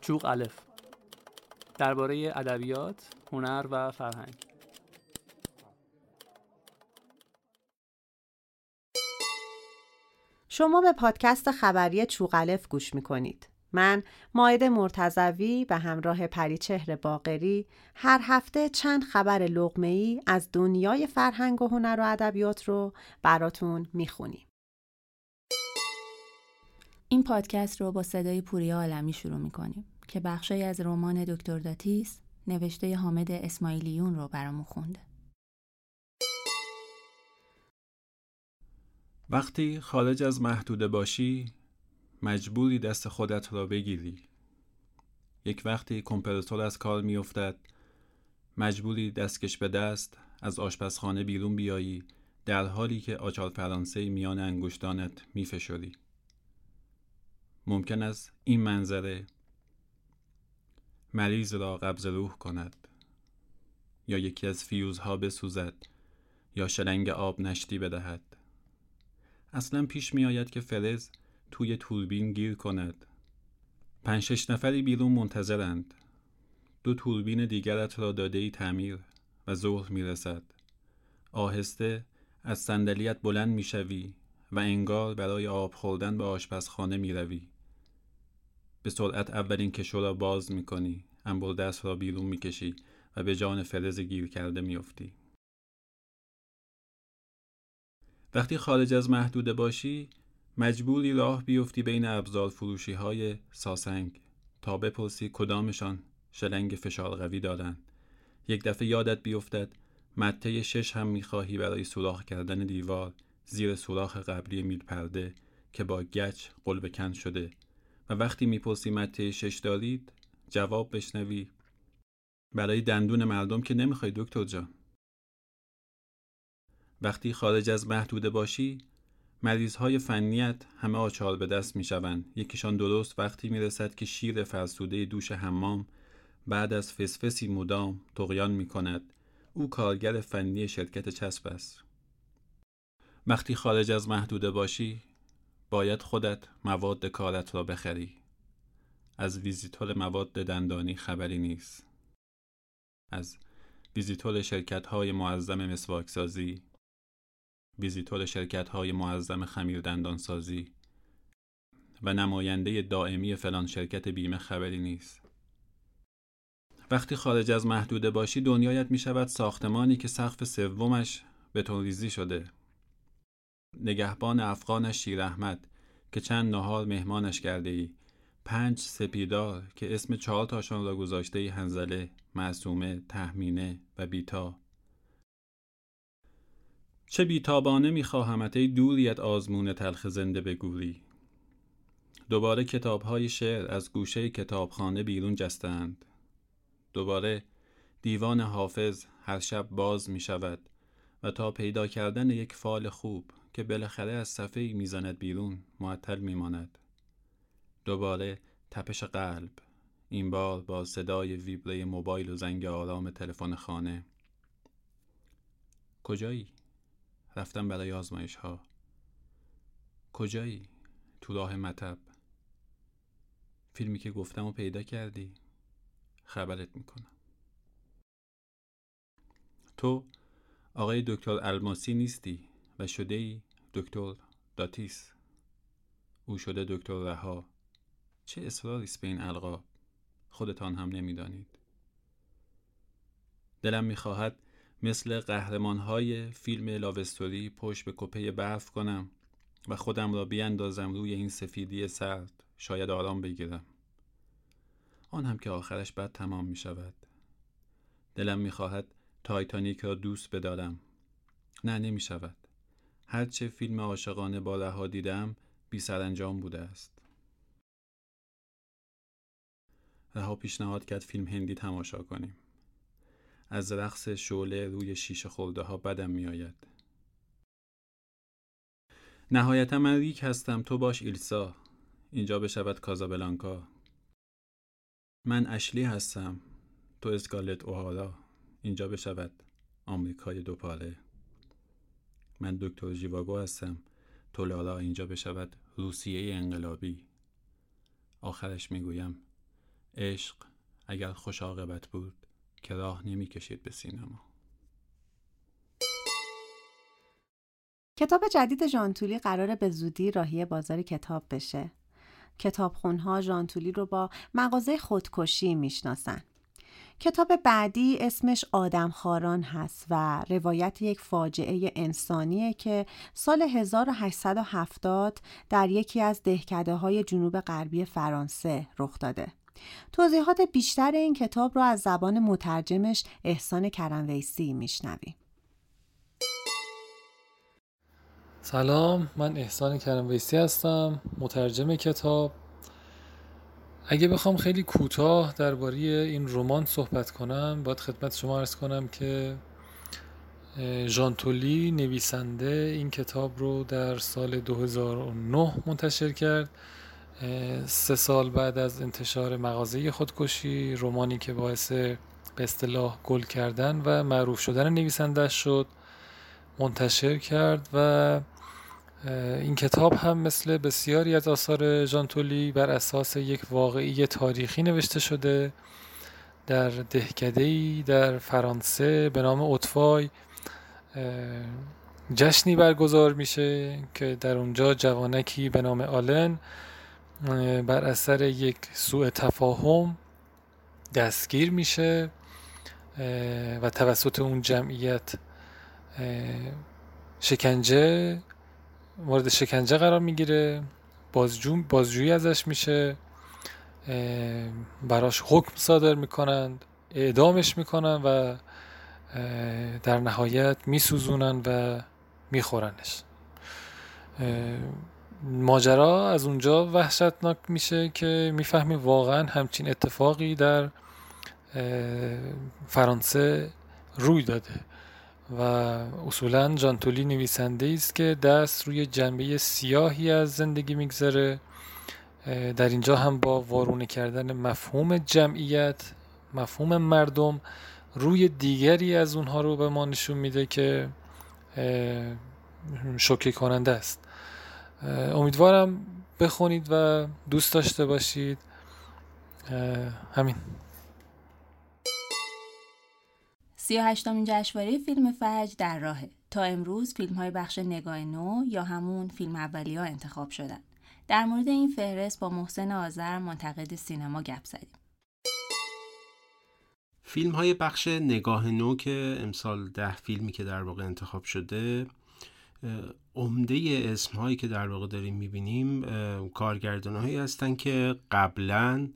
چوق الف درباره ادبیات، هنر و فرهنگ شما به پادکست خبری چوغلف گوش می‌کنید. من ماید مرتزوی به همراه پریچهر باقری هر هفته چند خبر ای از دنیای فرهنگ و هنر و ادبیات رو براتون می‌خونیم. این پادکست رو با صدای پوریا عالمی شروع می‌کنیم که بخشی از رمان دکتر داتیس نوشته حامد اسماعیلیون رو برامون خونده. وقتی خارج از محدوده باشی مجبوری دست خودت را بگیری یک وقتی کمپرسور از کار میافتد مجبوری دستکش به دست از آشپزخانه بیرون بیایی در حالی که آچار فرانسه میان انگشتانت میفشوری ممکن است این منظره مریض را قبض روح کند یا یکی از فیوزها بسوزد یا شلنگ آب نشتی بدهد. اصلا پیش می آید که فرز توی توربین گیر کند. پنج شش نفری بیرون منتظرند. دو توربین دیگرت را داده ای تعمیر و ظهر می رسد. آهسته از صندلیت بلند می شوی و انگار برای آب خوردن به آشپزخانه می روی. به سرعت اولین کشو را باز می کنی انبر دست را بیرون می کشی و به جان فرز گیر کرده می افتی. وقتی خارج از محدوده باشی مجبوری راه بیفتی بین ابزار فروشی های ساسنگ تا بپرسی کدامشان شلنگ فشار قوی دارند یک دفعه یادت بیفتد مته شش هم می‌خواهی برای سوراخ کردن دیوار زیر سوراخ قبلی میل پرده که با گچ قلب کن شده و وقتی می‌پرسی مته شش دارید جواب بشنوی برای دندون مردم که نمی‌خوای دکتر جان وقتی خارج از محدوده باشی مریض های فنیت همه آچار به دست می شوند. یکیشان درست وقتی می رسد که شیر فرسوده دوش حمام بعد از فسفسی مدام طغیان می کند. او کارگر فنی شرکت چسب است. وقتی خارج از محدوده باشی باید خودت مواد کارت را بخری. از ویزیتور مواد دندانی خبری نیست. از ویزیتور شرکت های معظم مسواکسازی ویزیتور شرکت های معظم خمیر دندانسازی و نماینده دائمی فلان شرکت بیمه خبری نیست. وقتی خارج از محدوده باشی دنیایت می شود ساختمانی که سقف سومش ریزی شده. نگهبان افغانش شیر احمد که چند نهار مهمانش کرده ای پنج سپیدار که اسم چهار تاشان را گذاشته ای هنزله، معصومه، تحمینه و بیتا. چه بیتابانه میخواهمت ای دوریت آزمون تلخ زنده بگوری. دوباره کتابهای شعر از گوشه کتابخانه بیرون جستند دوباره دیوان حافظ هر شب باز می شود و تا پیدا کردن یک فال خوب که بالاخره از صفحه می‌زند بیرون معطل میماند. دوباره تپش قلب. این بار با صدای ویبره موبایل و زنگ آرام تلفن خانه. کجایی؟ رفتم برای آزمایش ها کجایی؟ تو راه مطب. فیلمی که گفتم و پیدا کردی. خبرت می‌کنم. تو آقای دکتر الماسی نیستی؟ و شده دکتر داتیس؟ او شده دکتر رها. چه اصراری به این القاب؟ خودتان هم نمی‌دانید. دلم می‌خواهد مثل قهرمان های فیلم لاوستوری پشت به کپه برف کنم و خودم را بیاندازم روی این سفیدی سرد. شاید آرام بگیرم. آن هم که آخرش بد تمام می شود دلم می خواهد تایتانیک را دوست بدارم. نه نمی شود هرچه فیلم عاشقانه با رها دیدم بی سرانجام بوده است. رها پیشنهاد کرد فیلم هندی تماشا کنیم. از رقص شعله روی شیشه خورده ها بدم میآید. نهایتا من ریک هستم تو باش ایلسا. اینجا بشود کازابلانکا. من اشلی هستم. تو اسکالت اوهارا. اینجا بشود آمریکای دوپاره. من دکتر جیواگو هستم تو لالا اینجا بشود روسیه انقلابی آخرش می‌گویم عشق اگر خوش عاقبت بود که راه نمی کشید به سینما کتاب جدید ژانتولی قراره به زودی راهی بازار کتاب بشه. کتابخونها ژانتولی رو با مغازه خودکشی می‌شناسن. کتاب بعدی اسمش آدمخواران هست و روایت یک فاجعه انسانیه که سال 1870 در یکی از دهکده های جنوب غربی فرانسه رخ داده. توضیحات بیشتر این کتاب رو از زبان مترجمش احسان کرمویسی میشنویم. سلام من احسان کرمویسی هستم مترجم کتاب اگه بخوام خیلی کوتاه درباره این رمان صحبت کنم باید خدمت شما ارز کنم که ژانتولی نویسنده این کتاب رو در سال 2009 منتشر کرد. سه سال بعد از انتشار مغازه خودکشی رومانی که باعث به اصطلاح گل کردن و معروف شدن نویسنده شد منتشر کرد و این کتاب هم مثل بسیاری از آثار ژانتولی بر اساس یک واقعی تاریخی نوشته شده. در دهکده‌ای در فرانسه به نام اوتفای جشنی برگزار میشه که در اونجا جوانکی به نام آلن بر اثر یک سوء تفاهم دستگیر میشه و توسط اون جمعیت شکنجه مورد شکنجه قرار می‌گیره. بازجو بازجویی ازش میشه. براش حکم صادر می‌کنند. اعدامش می‌کنن و در نهایت میسوزونن و میخورنش. ماجرا از اونجا وحشتناک میشه که می‌فهمی واقعا همچین اتفاقی در فرانسه روی داده. و اصولا جانتولی نویسنده است که دست روی جنبه سیاهی از زندگی می‌گذاره در اینجا هم با وارونه کردن مفهوم جمعیت مفهوم مردم روی دیگری از اونها رو به ما نشون میده که شوکه کننده است. امیدوارم بخونید و دوست داشته باشید. همین. سی و هشتمین جشنواره فیلم فجر در راهه. تا امروز فیلم های بخش نگاه نو یا همون فیلم اولی ها انتخاب شدن. در مورد این فهرست با محسن آذر منتقد سینما گپ زدیم. فیلم های بخش نگاه نو که امسال ده فیلمی که در واقع انتخاب شده عمده اسم هایی که در واقع داریم می‌بینیم کارگردان هایی هستن که قبلا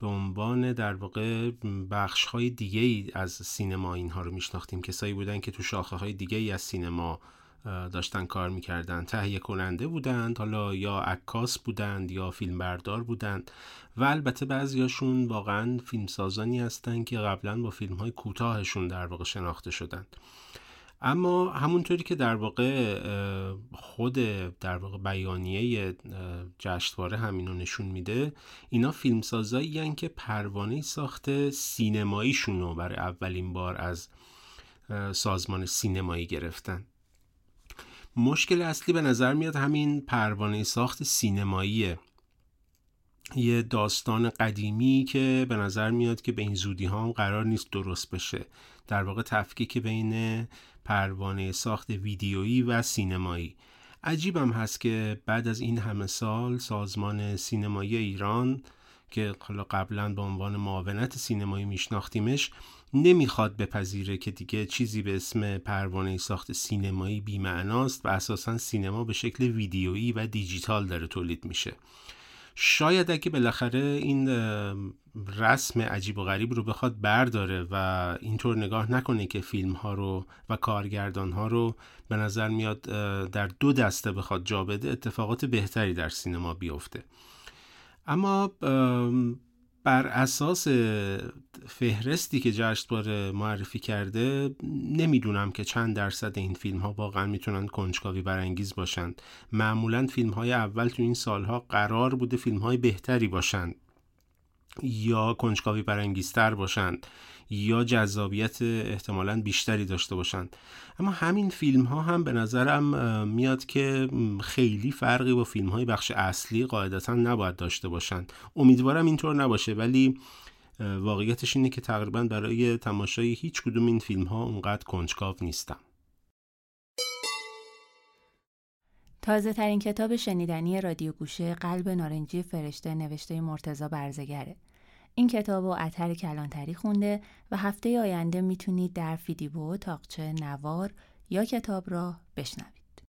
به عنوان در واقع بخش های دیگه از سینما اینها رو میشناختیم. کسایی بودن که تو شاخه های دیگه ای از سینما داشتن کار می‌کردن. تهیه کننده بودند حالا یا عکاس بودند یا فیلمبردار بودند. و البته بعضیاشون واقعا فیلمسازانی هستند که قبلا با فیلم های کوتاهشون در واقع شناخته شدند. اما همونطوری که در واقع خود در واقع بیانیه جشنواره همینو نشون میده اینا فیلمسازایی که پروانه ساخت سینماییشون رو برای اولین بار از سازمان سینمایی گرفتن. مشکل اصلی به نظر میاد همین پروانه ساخت سینماییه. یه داستان قدیمی که به نظر میاد که به این زودی ها هم قرار نیست درست بشه. در واقع تفکیک بین پروانه ساخت ویدیویی و سینمایی. عجیبم هست که بعد از این همه سال سازمان سینمایی ایران که حالا قبلا به عنوان معاونت سینمایی میشناختیمش نمی‌خواد بپذیره که دیگه چیزی به اسم پروانه ساخت سینمایی بیمعناست و اساسا سینما به شکل ویدیویی و دیجیتال داره تولید میشه. شاید اگه بالاخره این رسم عجیب و غریب رو بخواد برداره و اینطور نگاه نکنه که فیلم ها رو و کارگردان ها رو به نظر میاد در دو دسته بخواد جا بده اتفاقات بهتری در سینما بیفته. اما بر اساس فهرستی که جشنواره معرفی کرده نمی‌دونم که چند درصد این فیلم ها واقعا می‌تونن کنجکاوی برانگیز باشند. معمولا فیلم های اول تو این سالها قرار بوده فیلم های بهتری باشند. یا کنجکاوی برانگیزتر باشند یا جذابیت احتمالا بیشتری داشته باشند. اما همین فیلم ها هم به نظرم میاد که خیلی فرقی با فیلم های بخش اصلی قاعدتا نباید داشته باشند. امیدوارم اینطور نباشه ولی واقعیتش اینه که تقریبا برای تماشای هیچ کدوم این فیلم ها اونقدر کنجکاو نیستم. تازه ترین کتاب شنیدنی رادیو گوشه قلب نارنجی فرشته نوشته مرتزا برزگره. این کتاب و اتر کلانتری خونده و هفته آینده می‌تونید در فیدیبو، تاقچه، نوار یا کتاب را بشنوید.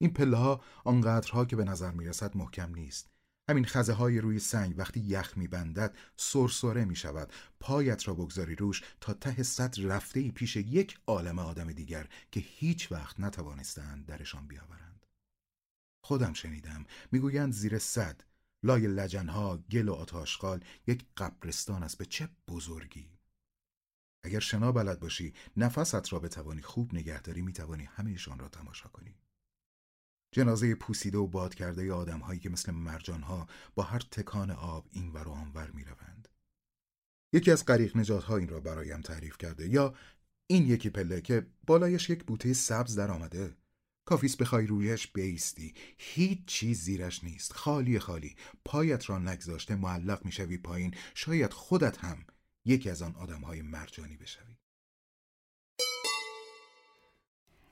این پله ها آنقدرها که به نظر می‌رسد محکم نیست. همین خزه های روی سنگ وقتی یخ میبندد سرسره می شود پایت را بگذاری روش تا ته صد رفته ای پیش یک عالم آدم دیگر که هیچ وقت نتوانستند درشان بیاورند. خودم شنیدم. می‌گویند زیر صد. لای لجنها گل و آتاشقال یک قبرستان است. به چه بزرگی! اگر شنا بلد باشی نفست را بتوانی خوب نگهداری می‌توانی همهشان را تماشا کنی. جنازه پوسیده و باد کرده آدم هایی که مثل مرجان ها با هر تکان آب این ور و آنور می روند. یکی از غریق نجات ها این را برایم تعریف کرده یا این یکی پله که بالایش یک بوته سبز در آمده. کافیست بخوای رویش بایستی. هیچ چیز زیرش نیست. خالی خالی. پایت را نگذاشته معلق می‌شوی پایین. شاید خودت هم یکی از آن آدم های مرجانی بشوی.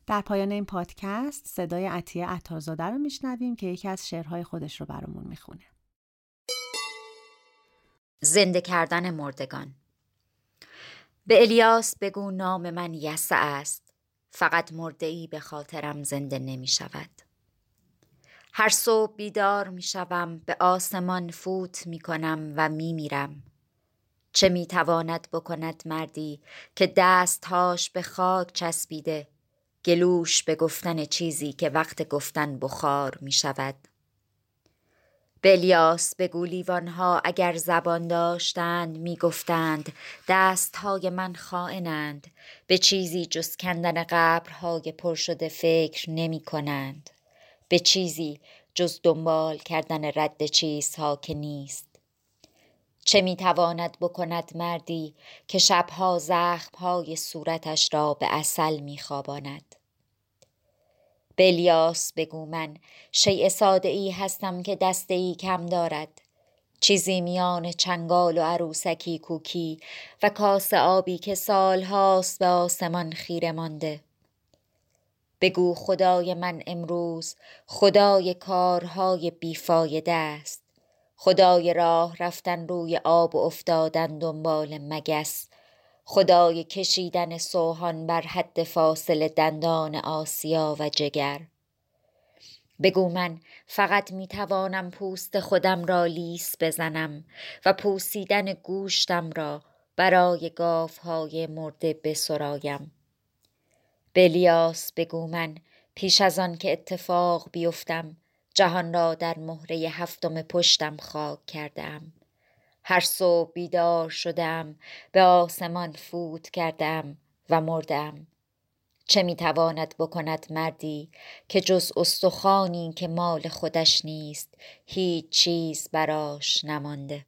در پایان این پادکست صدای عطیه عطارزاده رو میشنویم که یکی از شعرهای خودش رو برامون می‌خونه. زنده کردن مردگان. به الیاس بگو نام من یسع است. فقط مرده ای به خاطرم زنده نمی شود هر صبح بیدار می شوم به آسمان فوت می کنم و می میرم چه می تواند بکند مردی که دستهاش به خاک چسبیده؟ گلوش به گفتن چیزی که وقت گفتن بخار می شود. بلیاس به ها اگر زبان داشتند می گفتند دست های من خائنند به چیزی جز کندن قبرهای پر شده فکر نمی کنند به چیزی جز دنبال کردن رد چیزها که نیست چه می تواند بکند مردی که شبها زخمهای صورتش را به اصل می خواباند بلیاس بگو من شیء ساده ای هستم که دسته ای کم دارد. چیزی میان چنگال و عروسکی کوکی و کاس آبی که سالهاست به آسمان خیره مانده. بگو خدای من امروز خدای کارهای بیفایده است. خدای راه رفتن روی آب و افتادن دنبال مگس. خدای کشیدن سوهان بر حد فاصل دندان آسیا و جگر. بگو من فقط می توانم پوست خودم را لیس بزنم و پوسیدن گوشتم را برای گاوهای مرده بسرایم. بلیاس بگو من پیش از آن که اتفاق بیفتم جهان را در مهره هفتم پشتم خاک کردم. هر صبح بیدار شدم به آسمان فوت کردم و مردم. چه می‌تواند بکند مردی که جز استخوانی که مال خودش نیست هیچ چیز براش نمانده؟